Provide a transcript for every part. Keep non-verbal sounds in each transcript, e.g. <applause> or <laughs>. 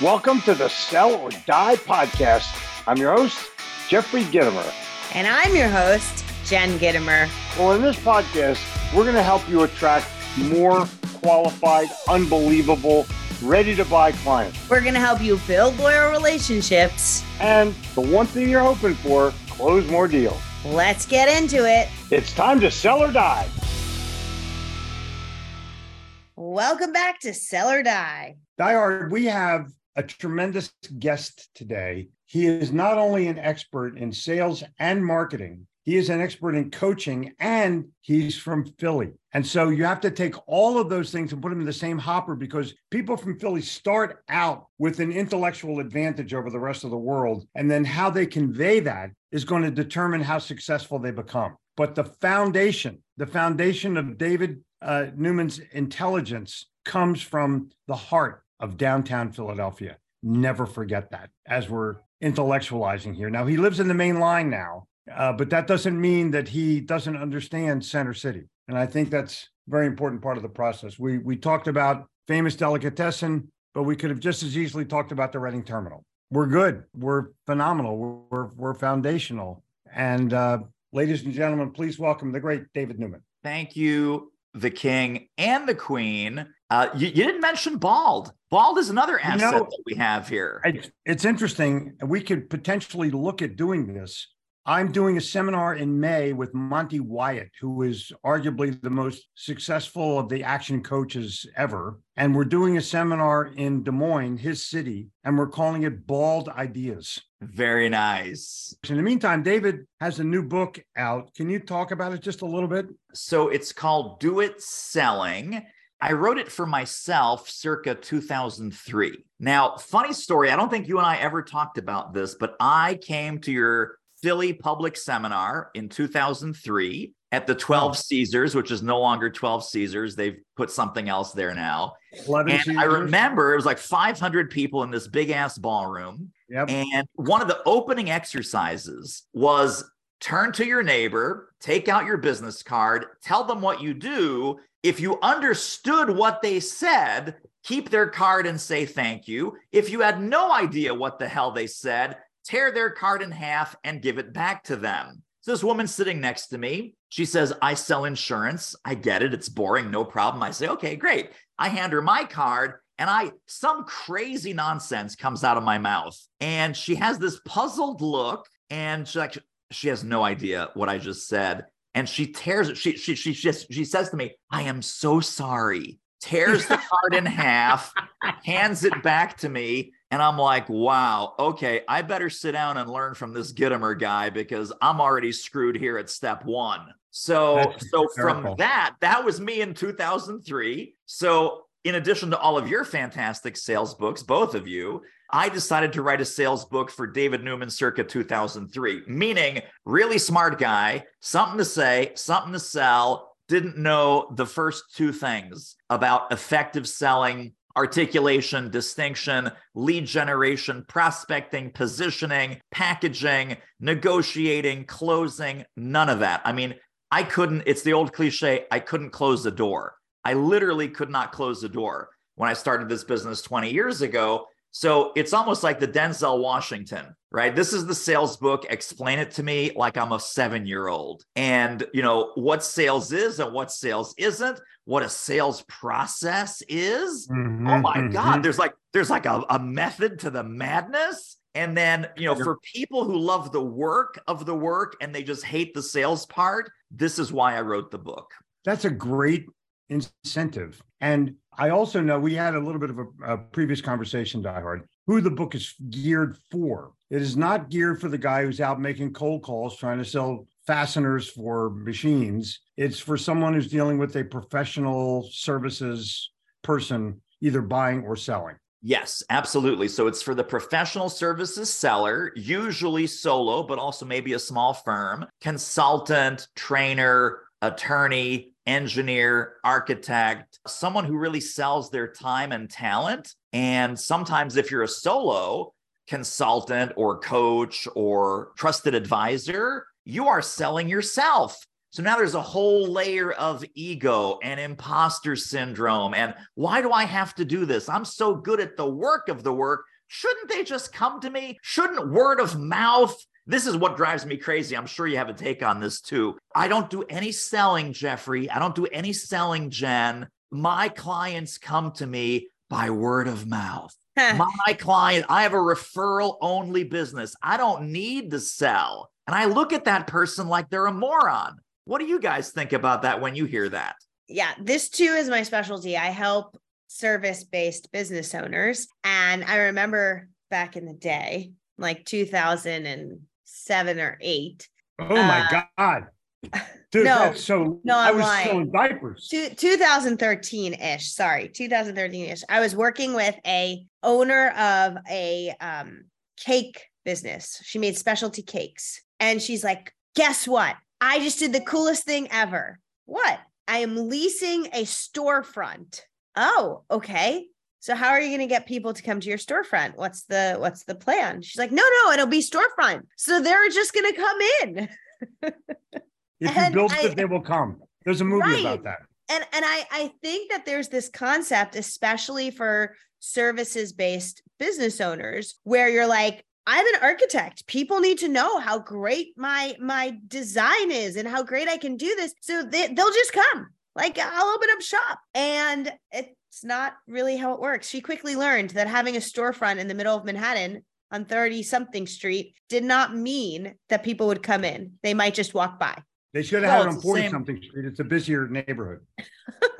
Welcome to the Sell or Die podcast. I'm your host, Jeffrey Gitomer. And I'm your host, Jen Gitomer. Well, in this podcast, we're going to help you attract more qualified, unbelievable, ready to buy clients. We're going to help you build loyal relationships. And the one thing you're hoping for, close more deals. Let's get into it. It's time to sell or die. Welcome back to Sell or Die. Die Hard, we have a tremendous guest today. He is not only an expert in sales and marketing, he is an expert in coaching and he's from Philly. And so you have to take all of those things and put them in the same hopper because people from Philly start out with an intellectual advantage over the rest of the world. And then how they convey that is going to determine how successful they become. But the foundation, the foundation of David uh, Newman's intelligence comes from the heart of downtown Philadelphia. Never forget that as we're intellectualizing here. Now, he lives in the main line now, uh, but that doesn't mean that he doesn't understand Center City. And I think that's a very important part of the process. We, we talked about famous delicatessen, but we could have just as easily talked about the Reading Terminal. We're good. We're phenomenal. We're, we're foundational. And uh, ladies and gentlemen, please welcome the great David Newman. Thank you, the king and the queen. Uh, you, you, didn't mention bald. Bald is another asset you know, that we have here. It's, it's interesting. We could potentially look at doing this I'm doing a seminar in May with Monty Wyatt, who is arguably the most successful of the action coaches ever. And we're doing a seminar in Des Moines, his city, and we're calling it Bald Ideas. Very nice. In the meantime, David has a new book out. Can you talk about it just a little bit? So it's called Do It Selling. I wrote it for myself circa 2003. Now, funny story, I don't think you and I ever talked about this, but I came to your Philly Public Seminar in 2003 at the 12 Caesars, which is no longer 12 Caesars. They've put something else there now. and Caesars. I remember it was like 500 people in this big ass ballroom. Yep. And one of the opening exercises was turn to your neighbor, take out your business card, tell them what you do. If you understood what they said, keep their card and say thank you. If you had no idea what the hell they said, tear their card in half and give it back to them. So this woman sitting next to me, she says, I sell insurance. I get it. It's boring. No problem. I say, okay, great. I hand her my card and I, some crazy nonsense comes out of my mouth. And she has this puzzled look and she like, she has no idea what I just said. And she tears it. She, she, she, she, she says to me, I am so sorry. Tears the card in half, <laughs> hands it back to me. And I'm like, wow, okay, I better sit down and learn from this Gitomer guy because I'm already screwed here at step one. So, That's so from that, that was me in 2003. So, in addition to all of your fantastic sales books, both of you, I decided to write a sales book for David Newman circa 2003, meaning really smart guy, something to say, something to sell, didn't know the first two things about effective selling articulation, distinction, lead generation, prospecting, positioning, packaging, negotiating, closing, none of that. I mean, I couldn't, it's the old cliche, I couldn't close the door. I literally could not close the door when I started this business 20 years ago so it's almost like the Denzel Washington, right? This is the sales book. Explain it to me like I'm a seven year old. And, you know, what sales is and what sales isn't, what a sales process is. Mm-hmm, oh my mm-hmm. God. There's like, there's like a, a method to the madness. And then, you know, for people who love the work of the work and they just hate the sales part, this is why I wrote the book. That's a great incentive. And I also know we had a little bit of a, a, previous conversation, Die Hard, who the book is geared for. It is not geared for the guy who's out making cold calls trying to sell fasteners for machines. It's for someone who's dealing with a professional services person, either buying or selling. Yes, absolutely. So it's for the professional services seller, usually solo, but also maybe a small firm, consultant, trainer, attorney, engineer, architect, someone who really sells their time and talent. And sometimes, if you're a solo consultant or coach or trusted advisor, you are selling yourself. So now there's a whole layer of ego and imposter syndrome. And why do I have to do this? I'm so good at the work of the work. Shouldn't they just come to me? Shouldn't word of mouth? This is what drives me crazy. I'm sure you have a take on this too. I don't do any selling, Jeffrey. I don't do any selling, Jen. My clients come to me by word of mouth. My client, I have a referral only business. I don't need to sell. And I look at that person like they're a moron. What do you guys think about that when you hear that? Yeah, this too is my specialty. I help service based business owners. And I remember back in the day, like 2007 or eight. Oh my Uh, God. <laughs> Dude, no, that's so no, I I'm was lying. selling diapers. Two- 2013 ish. Sorry, 2013 ish. I was working with a owner of a um, cake business. She made specialty cakes, and she's like, "Guess what? I just did the coolest thing ever. What? I am leasing a storefront. Oh, okay. So how are you going to get people to come to your storefront? What's the what's the plan? She's like, "No, no, it'll be storefront. So they're just going to come in." <laughs> If you build I- it, they will come. There's a movie Right. about that. and and I I think that there's this concept, especially for services based business owners, where you're like, I'm an architect. People need to know how great my my design is and how great I can do this. So they, they'll just come. Like I'll open up shop, and it's not really how it works. She quickly learned that having a storefront in the middle of Manhattan on 30 something street did not mean that people would come in. They might just walk by. They should have Well, had it on 40 same- something street. It's a busier neighborhood. <laughs>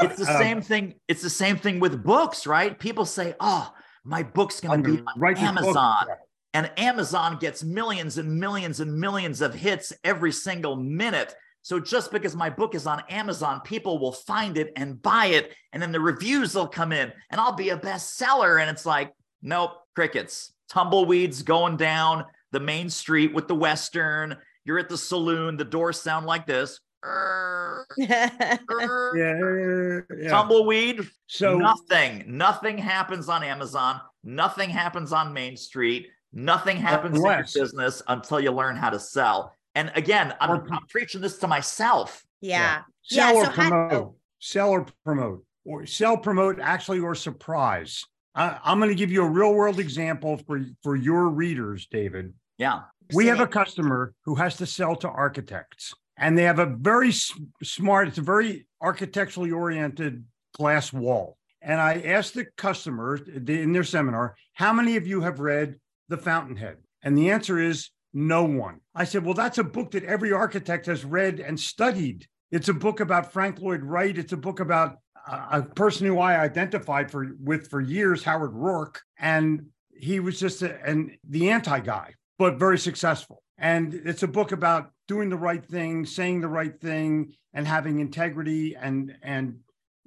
It's the Um, same thing. It's the same thing with books, right? People say, "Oh, my book's going to be on Write this book. Amazon." and Amazon gets millions and millions and millions of hits every single minute. So just because my book is on Amazon, people will find it and buy it, and then the reviews will come in, and I'll be a bestseller. And it's like, nope, crickets, tumbleweeds going down the main street with the Western. You're at the saloon, the doors sound like this. <laughs> Err, err, Yeah, yeah. Tumbleweed, So nothing, nothing happens on Amazon. Nothing happens on Main Street. Nothing happens Unless- in your business until you learn how to sell. And again, I'm, Or- I'm preaching this to myself. yeah. sell Yeah, or so how- promote. Sell or promote. Or sell, promote, actually, or surprise. I, I'm going to give you a real world example for, for your readers, David. Yeah. We have a customer who has to sell to architects, and they have a very s- smart, it's a very architecturally oriented glass wall. And I asked the customer the- in their seminar, how many of you have read The Fountainhead? And the answer is no one. I said, well, that's a book that every architect has read and studied. It's a book about Frank Lloyd Wright. It's a book about a, person who I identified for with for years, Howard Roark, and he was just a, and the anti guy but very successful. And it's a book about doing the right thing, saying the right thing, and having integrity and and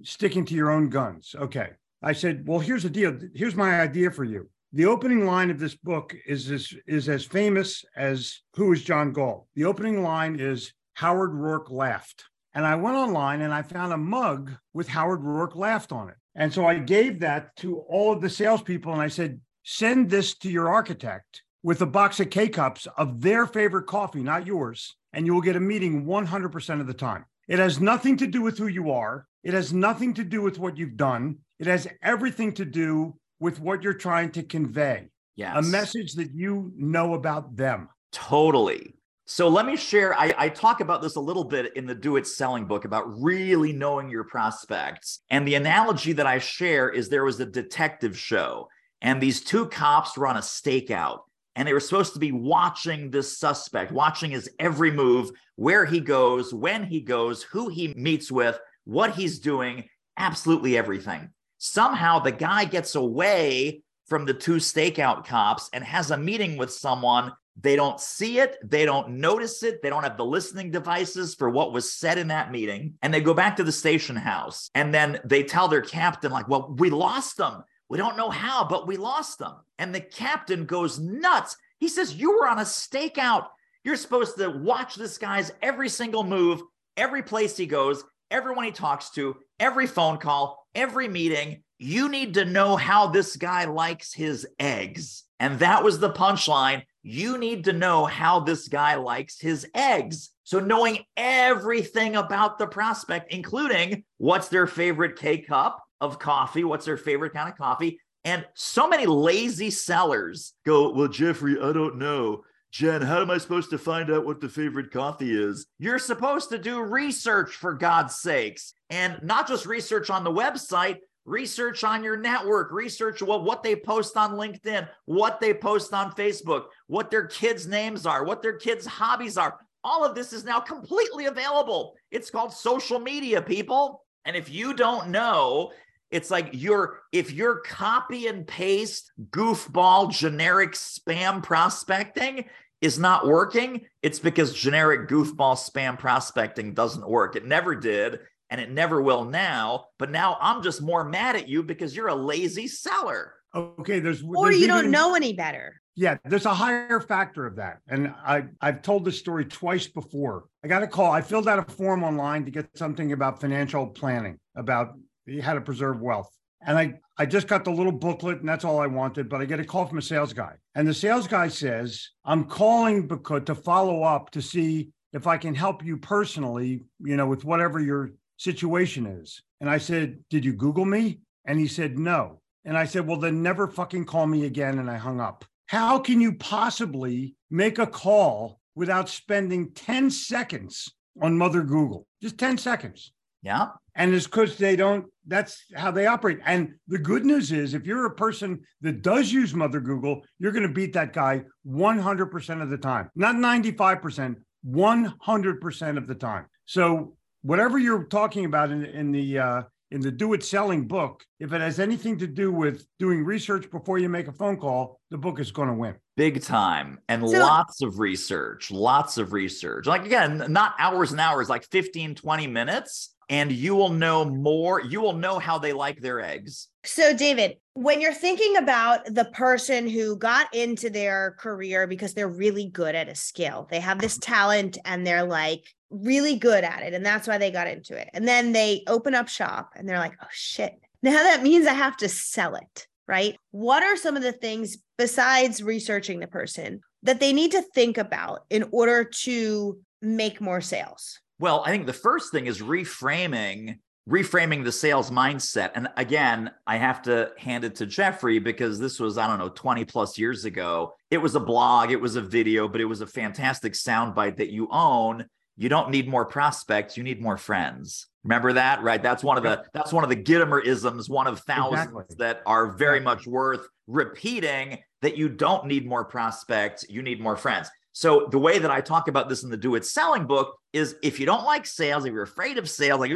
sticking to your own guns. Okay. I said, well, here's the deal. Here's my idea for you. The opening line of this book is as is as famous as Who is John Galt. The opening line is Howard Roark laughed. And I went online and I found a mug with Howard Roark laughed on it. And so I gave that to all of the salespeople and I said, send this to your architect with a box of K cups of their favorite coffee, not yours, and you will get a meeting 100% of the time. It has nothing to do with who you are. It has nothing to do with what you've done. It has everything to do with what you're trying to convey Yes. a message that you know about them. Totally. So let me share. I, I talk about this a little bit in the Do It Selling book about really knowing your prospects. And the analogy that I share is there was a detective show, and these two cops were on a stakeout, and they were supposed to be watching this suspect, watching his every move, where he goes, when he goes, who he meets with, what he's doing, absolutely everything. Somehow the guy gets away from the two stakeout cops and has a meeting with someone they don't see it, they don't notice it, they don't have the listening devices for what was said in that meeting. And they go back to the station house and then they tell their captain, like, well, we lost them. We don't know how, but we lost them. And the captain goes nuts. He says, You were on a stakeout. You're supposed to watch this guy's every single move, every place he goes, everyone he talks to, every phone call, every meeting. You need to know how this guy likes his eggs. And that was the punchline. You need to know how this guy likes his eggs. So knowing everything about the prospect, including what's their favorite K cup of coffee, what's their favorite kind of coffee. And so many lazy sellers go, Well, Jeffrey, I don't know. Jen, how am I supposed to find out what the favorite coffee is? You're supposed to do research for God's sakes, and not just research on the website, research on your network, research what, what they post on LinkedIn, what they post on Facebook, what their kids' names are, what their kids' hobbies are. All of this is now completely available. It's called social media, people. And if you don't know, it's like you're if you're copy and paste goofball generic spam prospecting is not working, it's because generic goofball spam prospecting doesn't work. It never did and it never will now. But now I'm just more mad at you because you're a lazy seller. Okay, there's or there's you don't know any better. Yeah, there's a higher factor of that. And I, I've told this story twice before. I got a call. I filled out a form online to get something about financial planning, about how to preserve wealth. And I, I just got the little booklet and that's all I wanted. But I get a call from a sales guy. And the sales guy says, I'm calling because to follow up to see if I can help you personally, you know, with whatever your situation is. And I said, Did you Google me? And he said, No. And I said, Well, then never fucking call me again. And I hung up. How can you possibly make a call without spending 10 seconds on Mother Google? Just 10 seconds. Yeah. And it's because they don't, that's how they operate. And the good news is, if you're a person that does use Mother Google, you're going to beat that guy 100% of the time, not 95%, 100% of the time. So, whatever you're talking about in, in the, uh, in the do it selling book, if it has anything to do with doing research before you make a phone call, the book is going to win. Big time. And So- lots of research, lots of research. Like, again, not hours and hours, like 15, 20 minutes. And you will know more. You will know how they like their eggs. So, David, when you're thinking about the person who got into their career because they're really good at a skill, they have this mm-hmm. talent and they're like really good at it. And that's why they got into it. And then they open up shop and they're like, oh shit, now that means I have to sell it. Right. What are some of the things besides researching the person that they need to think about in order to make more sales? Well, I think the first thing is reframing reframing the sales mindset. And again, I have to hand it to Jeffrey because this was I don't know 20 plus years ago. It was a blog, it was a video, but it was a fantastic soundbite that you own. You don't need more prospects, you need more friends. Remember that, right? That's one of the that's one of the Gitomer isms, one of thousands Exactly. that are very much worth repeating that you don't need more prospects, you need more friends. So the way that I talk about this in the Do It Selling book is if you don't like sales, if you're afraid of sales, like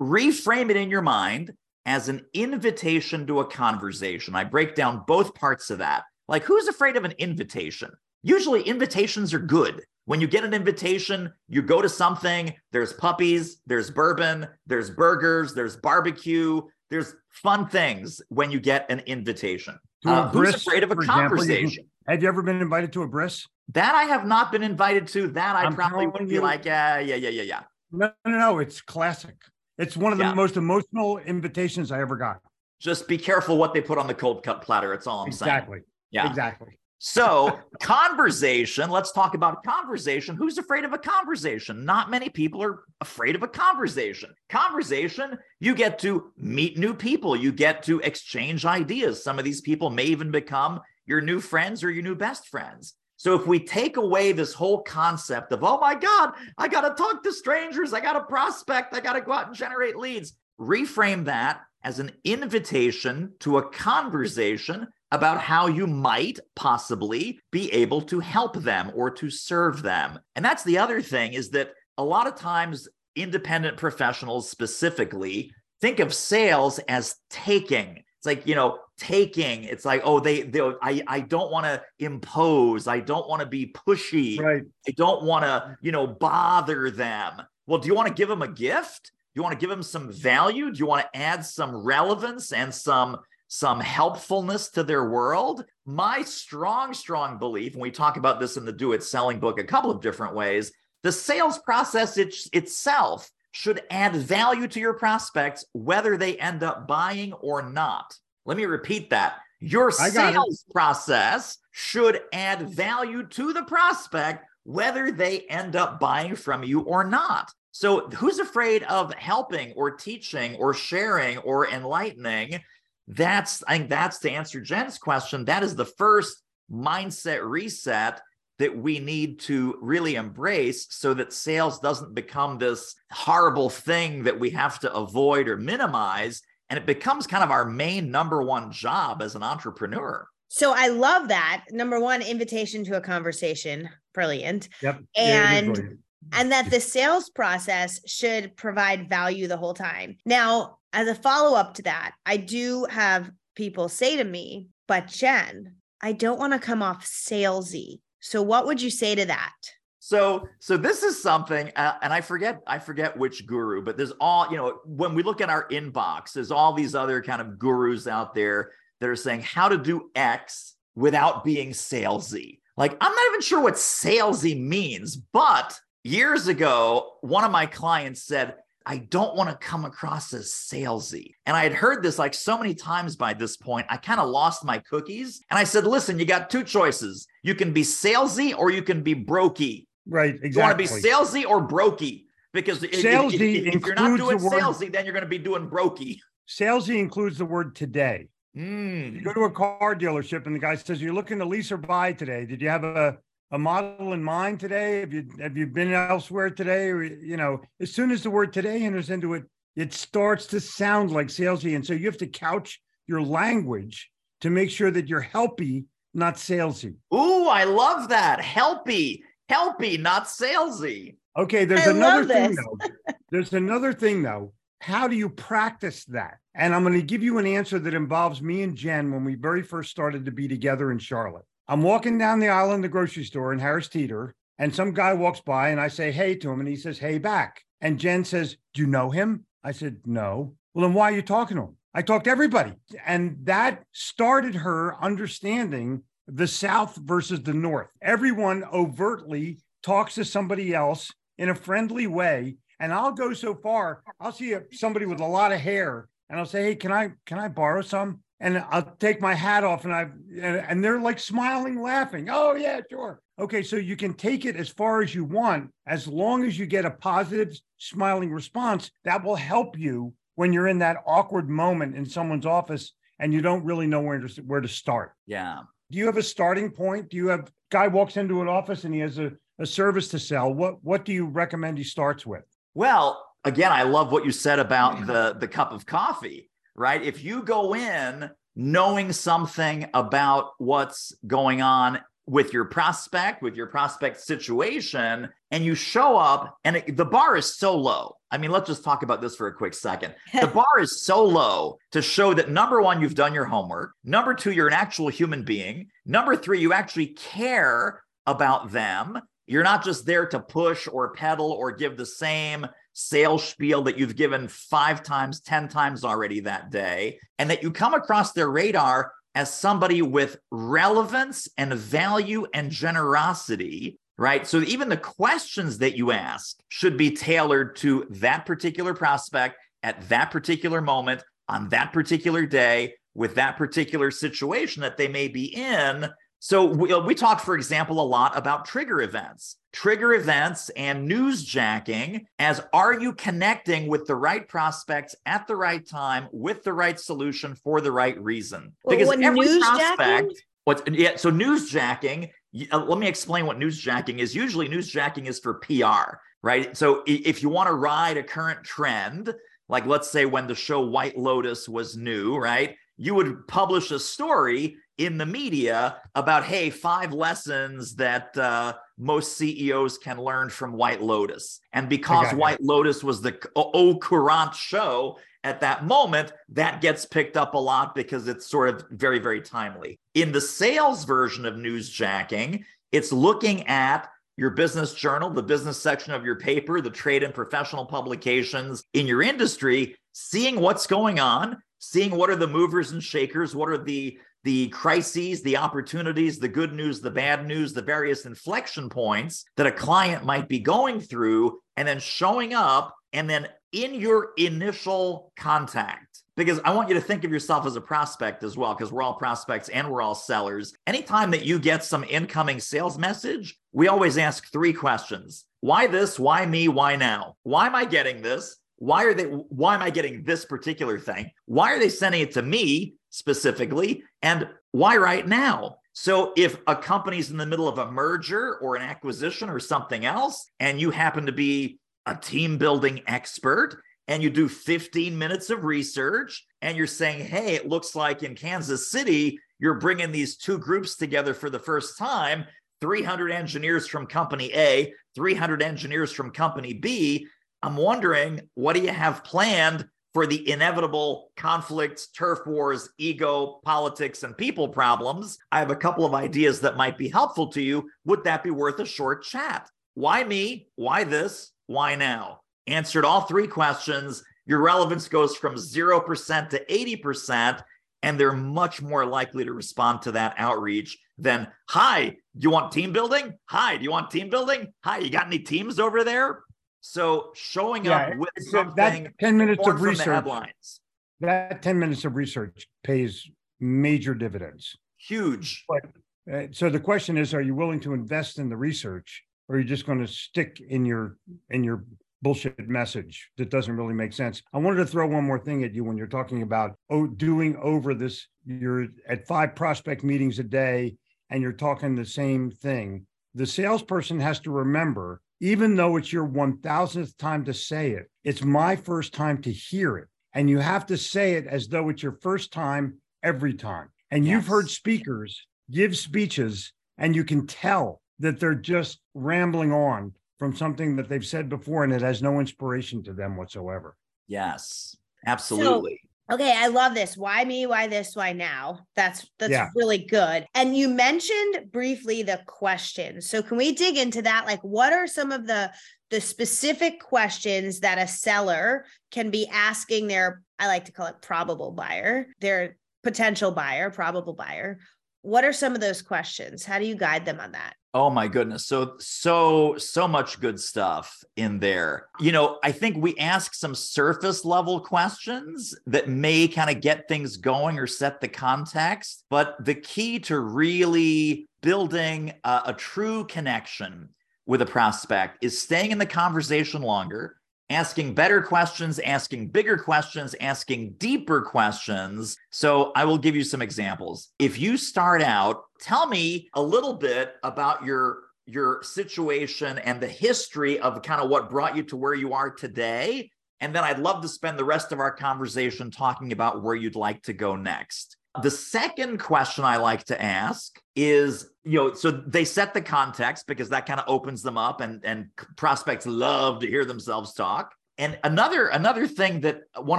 reframe it in your mind as an invitation to a conversation. I break down both parts of that. Like who's afraid of an invitation? Usually invitations are good. When you get an invitation, you go to something, there's puppies, there's bourbon, there's burgers, there's barbecue, there's fun things when you get an invitation. Uh, who's afraid of a for example, conversation? Have you ever been invited to a bris? That I have not been invited to. That I I'm probably would be you- like, yeah, yeah, yeah, yeah, yeah. No, no, no. It's classic. It's one of the Yeah. most emotional invitations I ever got. Just be careful what they put on the cold cut platter. It's all I'm saying. exactly. Yeah. Exactly. So, conversation, let's talk about conversation. Who's afraid of a conversation? Not many people are afraid of a conversation. Conversation, you get to meet new people, you get to exchange ideas. Some of these people may even become your new friends or your new best friends. So, if we take away this whole concept of, oh my God, I got to talk to strangers, I got to prospect, I got to go out and generate leads, reframe that as an invitation to a conversation about how you might possibly be able to help them or to serve them. And that's the other thing is that a lot of times independent professionals specifically think of sales as taking. It's like, you know, taking. It's like, oh, they they I I don't want to impose. I don't want to be pushy. Right. I don't want to, you know, bother them. Well, do you want to give them a gift? Do you want to give them some value? Do you want to add some relevance and some some helpfulness to their world? My strong, strong belief, and we talk about this in the Do It Selling book a couple of different ways, the sales process it, itself should add value to your prospects, whether they end up buying or not. Let me repeat that. Your I got it. sales process should add value to the prospect, whether they end up buying from you or not. So, who's afraid of helping or teaching or sharing or enlightening? That's, I think that's to answer Jen's question. That is the first mindset reset that we need to really embrace so that sales doesn't become this horrible thing that we have to avoid or minimize. And it becomes kind of our main number one job as an entrepreneur. So I love that. Number one, invitation to a conversation. Brilliant. Yep. And and that the sales process should provide value the whole time. Now, as a follow up to that, I do have people say to me, but Jen, I don't want to come off salesy. So, what would you say to that? So, so this is something, uh, and I forget, I forget which guru, but there's all, you know, when we look at our inbox, there's all these other kind of gurus out there that are saying how to do X without being salesy. Like, I'm not even sure what salesy means, but Years ago, one of my clients said, I don't want to come across as salesy. And I had heard this like so many times by this point, I kind of lost my cookies. And I said, listen, you got two choices. You can be salesy or you can be brokey. Right, exactly. You want to be salesy or brokey? Because salesy if, if, if you're not doing salesy, then you're going to be doing brokey. Salesy includes the word today. Mm. You go to a car dealership and the guy says, You're looking to lease or buy today. Did you have a a model in mind today? Have you have you been elsewhere today? Or you know, as soon as the word today enters into it, it starts to sound like salesy. And so you have to couch your language to make sure that you're helpy, not salesy. Ooh, I love that. Helpy, helpy, not salesy. Okay, there's I another thing though. There's another thing though. How do you practice that? And I'm going to give you an answer that involves me and Jen when we very first started to be together in Charlotte. I'm walking down the aisle in the grocery store in Harris Teeter, and some guy walks by and I say, hey to him, and he says, hey back. And Jen says, Do you know him? I said, No. Well, then why are you talking to him? I talked to everybody. And that started her understanding the South versus the North. Everyone overtly talks to somebody else in a friendly way. And I'll go so far, I'll see somebody with a lot of hair and I'll say, Hey, can I can I borrow some? And I'll take my hat off and I and they're like smiling, laughing. Oh yeah, sure. Okay, so you can take it as far as you want, as long as you get a positive, smiling response. That will help you when you're in that awkward moment in someone's office and you don't really know where to where to start. Yeah. Do you have a starting point? Do you have guy walks into an office and he has a, a service to sell? What what do you recommend he starts with? Well, again, I love what you said about the the cup of coffee right? If you go in knowing something about what's going on with your prospect, with your prospect situation, and you show up and it, the bar is so low. I mean, let's just talk about this for a quick second. The <laughs> bar is so low to show that number one, you've done your homework. Number two, you're an actual human being. Number three, you actually care about them. You're not just there to push or peddle or give the same sales spiel that you've given five times, 10 times already that day, and that you come across their radar as somebody with relevance and value and generosity, right? So even the questions that you ask should be tailored to that particular prospect at that particular moment on that particular day with that particular situation that they may be in so we, uh, we talked, for example, a lot about trigger events, trigger events and newsjacking as are you connecting with the right prospects at the right time with the right solution for the right reason? Because well, every prospect, what's yeah, so newsjacking, uh, let me explain what newsjacking is. Usually newsjacking is for PR, right? So if you want to ride a current trend, like let's say when the show White Lotus was new, right? You would publish a story in the media about hey five lessons that uh, most ceos can learn from white lotus. And because white lotus was the au courant show at that moment that gets picked up a lot because it's sort of very very timely. In the sales version of newsjacking it's looking at your business journal the business section of your paper the trade and professional publications in your industry seeing what's going on seeing what are the movers and shakers what are the the crises, the opportunities, the good news, the bad news, the various inflection points that a client might be going through, and then showing up and then in your initial contact because I want you to think of yourself as a prospect as well, because we're all prospects and we're all sellers. Anytime that you get some incoming sales message, we always ask three questions Why this? Why me? Why now? Why am I getting this? Why are they? Why am I getting this particular thing? Why are they sending it to me specifically? And why right now? So if a company's in the middle of a merger or an acquisition or something else, and you happen to be a team building expert and you do 15 minutes of research and you're saying, hey, it looks like in Kansas City, you're bringing these two groups together for the first time 300 engineers from company A, 300 engineers from company B. I'm wondering, what do you have planned for the inevitable conflicts, turf wars, ego, politics, and people problems, I have a couple of ideas that might be helpful to you. Would that be worth a short chat? Why me? Why this? Why now? Answered all three questions. Your relevance goes from 0% to 80%, and they're much more likely to respond to that outreach than, Hi, do you want team building? Hi, do you want team building? Hi, you got any teams over there? So showing yeah, up with something that 10 minutes of research headlines. That 10 minutes of research pays major dividends. Huge. But, uh, so the question is, are you willing to invest in the research or are you just going to stick in your in your bullshit message that doesn't really make sense. I wanted to throw one more thing at you when you're talking about oh, doing over this. You're at five prospect meetings a day and you're talking the same thing. The salesperson has to remember even though it's your 1000th time to say it, it's my first time to hear it. And you have to say it as though it's your first time every time. And yes. you've heard speakers give speeches, and you can tell that they're just rambling on from something that they've said before and it has no inspiration to them whatsoever. Yes, absolutely. Okay, I love this. Why me? Why this? Why now? That's that's yeah. really good. And you mentioned briefly the questions. So can we dig into that? Like what are some of the the specific questions that a seller can be asking their I like to call it probable buyer, their potential buyer, probable buyer. What are some of those questions? How do you guide them on that? Oh my goodness. So, so, so much good stuff in there. You know, I think we ask some surface level questions that may kind of get things going or set the context. But the key to really building a, a true connection with a prospect is staying in the conversation longer asking better questions, asking bigger questions, asking deeper questions. So I will give you some examples. If you start out, tell me a little bit about your your situation and the history of kind of what brought you to where you are today. And then I'd love to spend the rest of our conversation talking about where you'd like to go next. The second question I like to ask is, you know, so they set the context because that kind of opens them up and and prospects love to hear themselves talk. And another another thing that one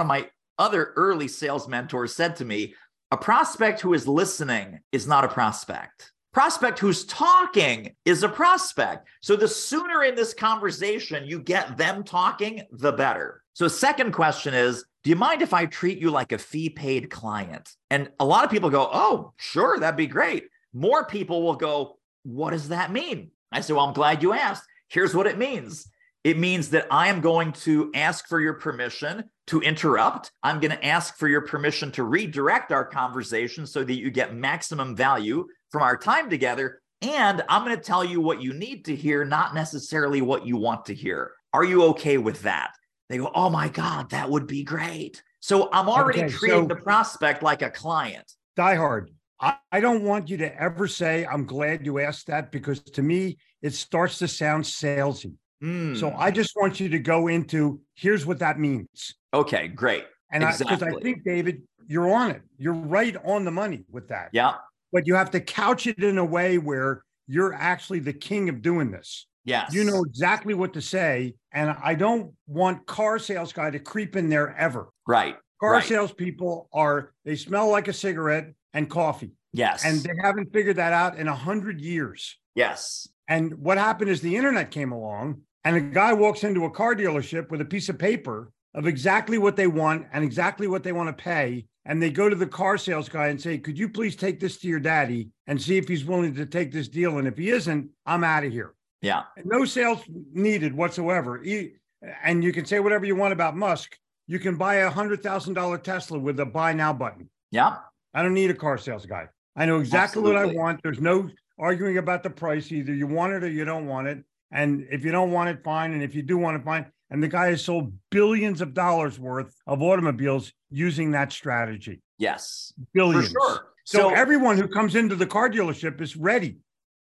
of my other early sales mentors said to me, a prospect who is listening is not a prospect. Prospect who's talking is a prospect. So the sooner in this conversation you get them talking, the better. So, second question is Do you mind if I treat you like a fee paid client? And a lot of people go, Oh, sure, that'd be great. More people will go, What does that mean? I said, Well, I'm glad you asked. Here's what it means it means that I am going to ask for your permission to interrupt. I'm going to ask for your permission to redirect our conversation so that you get maximum value from our time together. And I'm going to tell you what you need to hear, not necessarily what you want to hear. Are you okay with that? They go, Oh my God, that would be great. So I'm already okay, treating so the prospect like a client. Die hard. I, I don't want you to ever say, I'm glad you asked that because to me, it starts to sound salesy. Mm. So I just want you to go into here's what that means. Okay, great. And because I, I, think David, you're on it. You're right on the money with that. Yeah. But you have to couch it in a way where you're actually the king of doing this. Yes. You know exactly what to say. And I don't want car sales guy to creep in there ever. Right. Car right. salespeople are they smell like a cigarette and coffee. Yes. And they haven't figured that out in a hundred years. Yes. And what happened is the internet came along and a guy walks into a car dealership with a piece of paper of exactly what they want and exactly what they want to pay. And they go to the car sales guy and say, Could you please take this to your daddy and see if he's willing to take this deal? And if he isn't, I'm out of here. Yeah. No sales needed whatsoever. and you can say whatever you want about Musk. you can buy a hundred thousand dollar Tesla with a buy now button. Yeah. I don't need a car sales guy. I know exactly what I want. There's no arguing about the price. Either you want it or you don't want it. And if you don't want it, fine. And if you do want it, fine. And the guy has sold billions of dollars worth of automobiles using that strategy. Yes. For Billions. sure. So, everyone who comes into the car dealership is ready.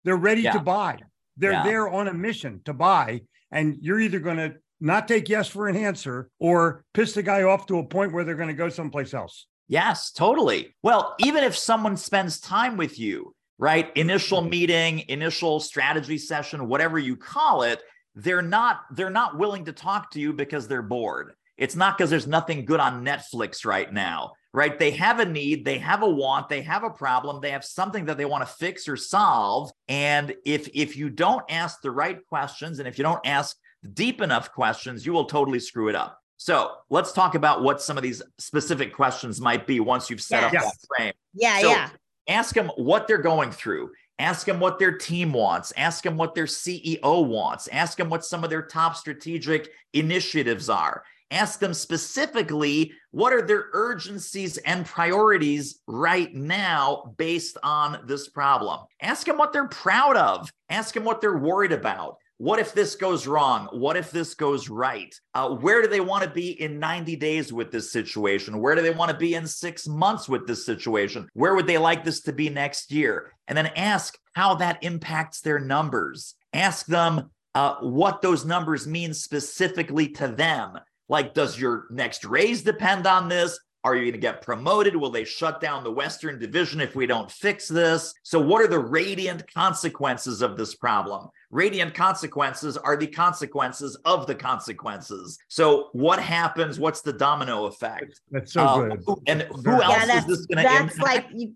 They're ready Yeah. to buy. They're Yeah. there on a mission to buy. And you're either going to not take yes for an answer or piss the guy off to a point where they're going to go someplace else. Yes, totally. Well, even if someone spends time with you, right? Initial mm-hmm. meeting, initial strategy session, whatever you call it, they're not they're not willing to talk to you because they're bored. It's not because there's nothing good on Netflix right now, right? They have a need, they have a want, they have a problem, they have something that they want to fix or solve, and if if you don't ask the right questions and if you don't ask deep enough questions, you will totally screw it up. So let's talk about what some of these specific questions might be once you've set up Yes. that frame. Yeah, So yeah. ask them what they're going through. Ask them what their team wants. Ask them what their CEO wants. Ask them what some of their top strategic initiatives are. Ask them specifically what are their urgencies and priorities right now based on this problem. Ask them what they're proud of. Ask them what they're worried about. What if this goes wrong? What if this goes right? Uh, where do they want to be in 90 days with this situation? Where do they want to be in six months with this situation? Where would they like this to be next year? And then ask how that impacts their numbers. Ask them uh, what those numbers mean specifically to them. Like, does your next raise depend on this? Are you going to get promoted? Will they shut down the Western Division if we don't fix this? So, what are the radiant consequences of this problem? Radiant consequences are the consequences of the consequences. So, what happens? What's the domino effect? That's so Uh, good. who- and who Very- else is this going to that's impact? like you,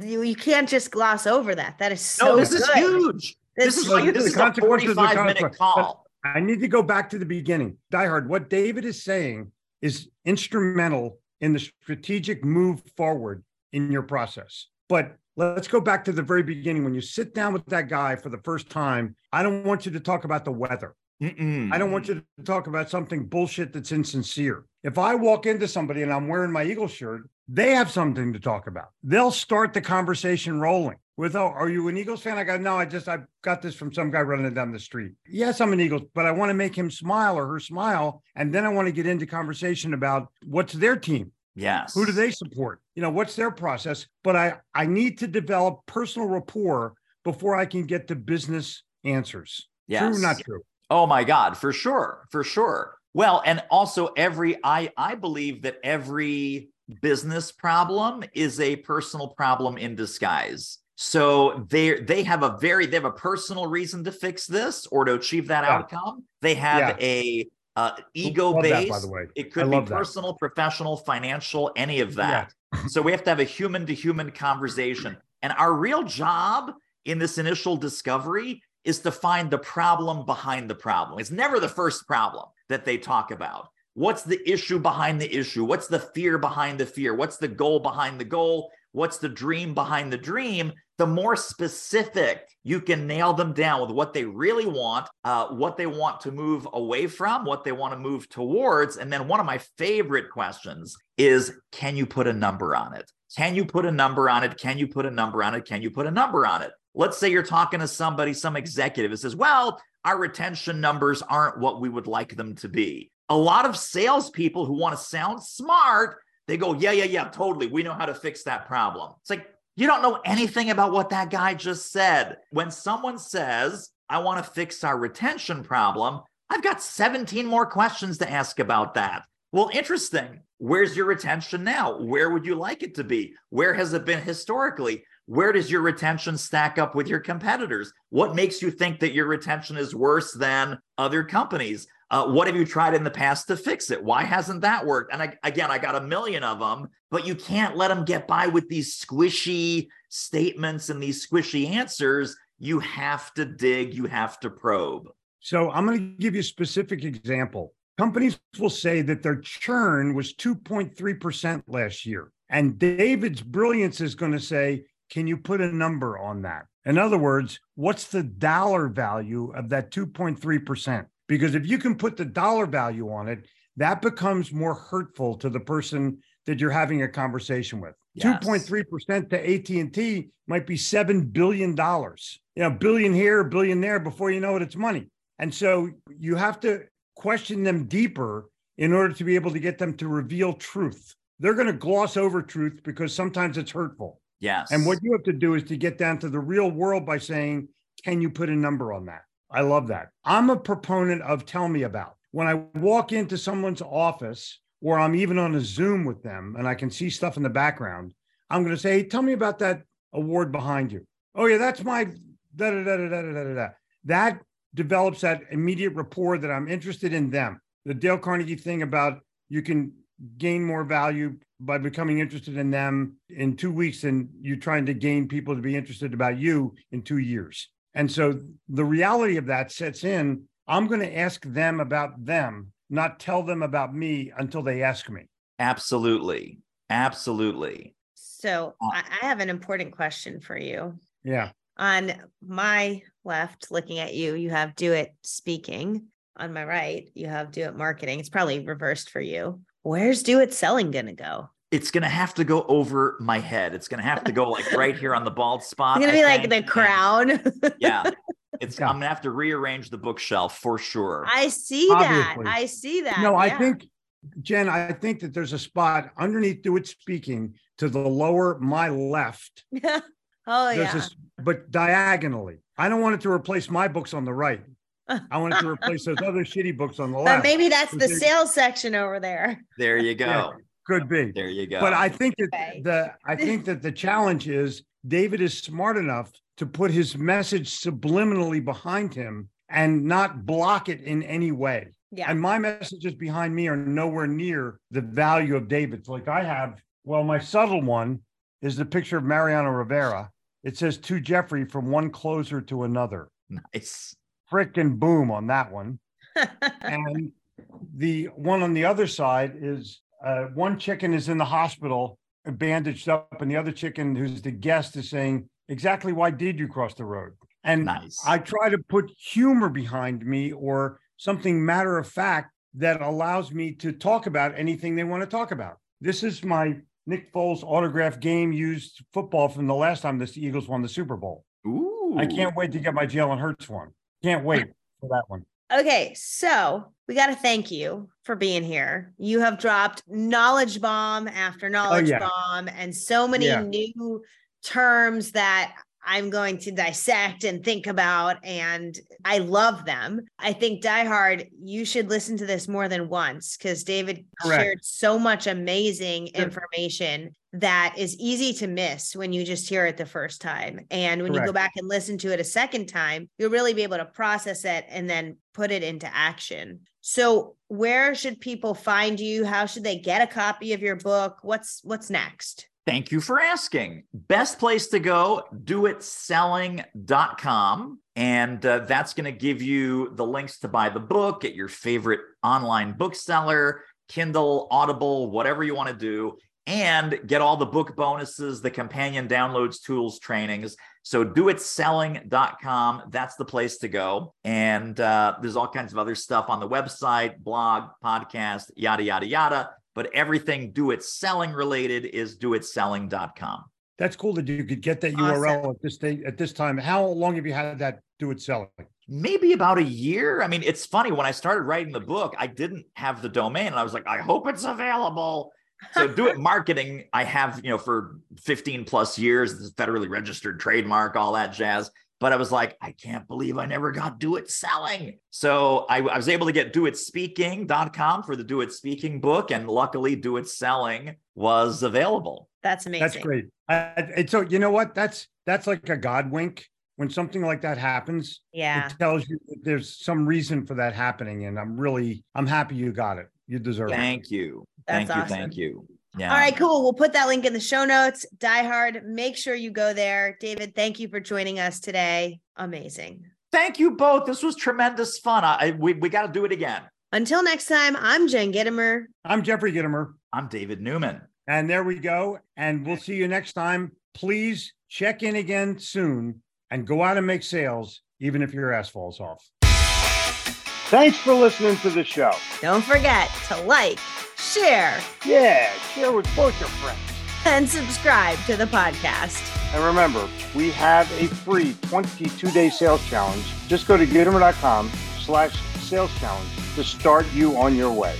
you you can't just gloss over that. That is so no, this good. is huge. This is like this is a consequences of the 45 minute consequence. call. I need to go back to the beginning. Die Hard, what David is saying is instrumental in the strategic move forward in your process. But let's go back to the very beginning. When you sit down with that guy for the first time, I don't want you to talk about the weather. Mm-mm. I don't want you to talk about something bullshit that's insincere. If I walk into somebody and I'm wearing my Eagle shirt, they have something to talk about. They'll start the conversation rolling with, "Oh, are you an Eagles fan?" I got, "No, I just I got this from some guy running down the street." Yes, I'm an Eagles, but I want to make him smile or her smile, and then I want to get into conversation about what's their team, Yes. who do they support, you know, what's their process. But I I need to develop personal rapport before I can get to business answers. Yes. True, not true. Oh my God, for sure, for sure. Well, and also every I I believe that every business problem is a personal problem in disguise. So they they have a very they have a personal reason to fix this or to achieve that Yeah. outcome. They have a uh, ego that, by the way. It could be love that. personal, professional, financial, any of that. so we have to have a human to human conversation. And our real job in this initial discovery is to find the problem behind the problem. It's never the first problem that they talk about. What's the issue behind the issue? What's the fear behind the fear? What's the goal behind the goal? What's the dream behind the dream? The more specific you can nail them down with what they really want, uh, what they want to move away from, what they want to move towards. And then one of my favorite questions is can you put a number on it? Can you put a number on it? Can you put a number on it? Can you put a number on it? Let's say you're talking to somebody, some executive that says, well, our retention numbers aren't what we would like them to be. A lot of salespeople who want to sound smart, they go, yeah, yeah, yeah, totally. We know how to fix that problem. It's like, you don't know anything about what that guy just said. When someone says, I want to fix our retention problem, I've got 17 more questions to ask about that. Well, interesting. Where's your retention now? Where would you like it to be? Where has it been historically? Where does your retention stack up with your competitors? What makes you think that your retention is worse than other companies? Uh, what have you tried in the past to fix it? Why hasn't that worked? And I, again, I got a million of them, but you can't let them get by with these squishy statements and these squishy answers. You have to dig, you have to probe. So I'm going to give you a specific example. Companies will say that their churn was 2.3% last year. And David's brilliance is going to say, can you put a number on that? In other words, what's the dollar value of that 2.3%? Because if you can put the dollar value on it, that becomes more hurtful to the person that you're having a conversation with. Yes. 2.3% to AT&T might be 7 billion dollars. You know, billion here, billion there before you know it it's money. And so you have to question them deeper in order to be able to get them to reveal truth. They're going to gloss over truth because sometimes it's hurtful. Yes. And what you have to do is to get down to the real world by saying, can you put a number on that? I love that. I'm a proponent of tell me about. When I walk into someone's office or I'm even on a Zoom with them and I can see stuff in the background, I'm going to say, hey, tell me about that award behind you. Oh, yeah, that's my da da da da da da da. That develops that immediate rapport that I'm interested in them. The Dale Carnegie thing about you can gain more value by becoming interested in them in two weeks than you trying to gain people to be interested about you in two years. And so the reality of that sets in. I'm going to ask them about them, not tell them about me until they ask me. Absolutely. Absolutely. So Uh, I I have an important question for you. Yeah. On my left, looking at you, you have do it speaking. On my right, you have do it marketing. It's probably reversed for you. Where's do it selling going to go? It's going to have to go over my head. It's going to have to go like right here on the bald spot. It's going to I be like think, the crown. Yeah. <laughs> It's Yeah. I'm gonna have to rearrange the bookshelf for sure. I see that. I see that. No, I think, Jen, I think that there's a spot underneath Do It Speaking to the lower my left. <laughs> oh There's yeah. this, but diagonally. I don't want it to replace my books on the right. I want it to replace those other shitty books on the But left. maybe that's the sales section over there. there you go. Yeah. Could be. There you go. But I think that the I think that the challenge is David is smart enough to put his message subliminally behind him and not block it in any way. Yeah. And my messages behind me are nowhere near the value of David's. Like I have, well, my subtle one is the picture of Mariano Rivera. It says to Jeffrey from one closer to another. nice. Frickin' boom on that one. <laughs> And the one on the other side is uh, one chicken is in the hospital, bandaged up, and the other chicken, who's the guest, is saying, Exactly why did you cross the road? And Nice. I try to put humor behind me or something matter of fact that allows me to talk about anything they want to talk about. This is my Nick Foles autograph game used football from the last time the Eagles won the Super Bowl. Ooh. I can't wait to get my Jalen Hurts one. Can't wait for that one. Okay, so we got to thank you for being here. You have dropped knowledge bomb after oh, knowledge yeah. bomb and so many Yeah. new terms that I'm going to dissect and think about, and I love them. I think Die Hard, you should listen to this more than once because David Correct. shared so much amazing Sure. information that is easy to miss when you just hear it the first time. And when you go back and listen to it a second time, you'll really be able to process it and then put it into action. So, where should people find you? How should they get a copy of your book? What's what's next? Thank you for asking. Best place to go, doitselling.com. And uh, that's going to give you the links to buy the book at your favorite online bookseller, Kindle, Audible, whatever you want to do, and get all the book bonuses, the companion downloads, tools, trainings. So doitselling.com. That's the place to go. And uh, there's all kinds of other stuff on the website, blog, podcast, yada, yada, yada but everything do it selling related is doitselling.com. That's cool that you could get that Awesome. URL at this day at this time. How long have you had that do it selling? Maybe about a year. I mean, it's funny when I started writing the book, I didn't have the domain and I was like, I hope it's available. So <laughs> do it marketing, I have, you know, for 15 plus years, this is federally registered trademark, all that jazz. But I was like, I can't believe I never got do it selling. So I, I was able to get doitspeaking.com for the do it speaking book. And luckily, do it selling was available. That's amazing. That's great. I, and so you know what? That's that's like a God wink. When something like that happens, Yeah. it tells you that there's some reason for that happening. And I'm really I'm happy you got it. You deserve it. Thank you. That's thank you. Thank you. Yeah. All right, cool. We'll put that link in the show notes. Die Hard. Make sure you go there. David, thank you for joining us today. Amazing. Thank you both. This was tremendous fun. I, I- we, we got to do it again. Until next time, I'm Jen Gitomer. I'm Jeffrey Gitomer. I'm David Newman. And there we go. And we'll see you next time. Please check in again soon and go out and make sales, even if your ass falls off. Thanks for listening to the show. Don't forget to like, share, Yeah, share with both your friends. and subscribe to the podcast. And remember, we have a free 22-day sales challenge. Just go to Gitomer.com slash sales challenge to start you on your way.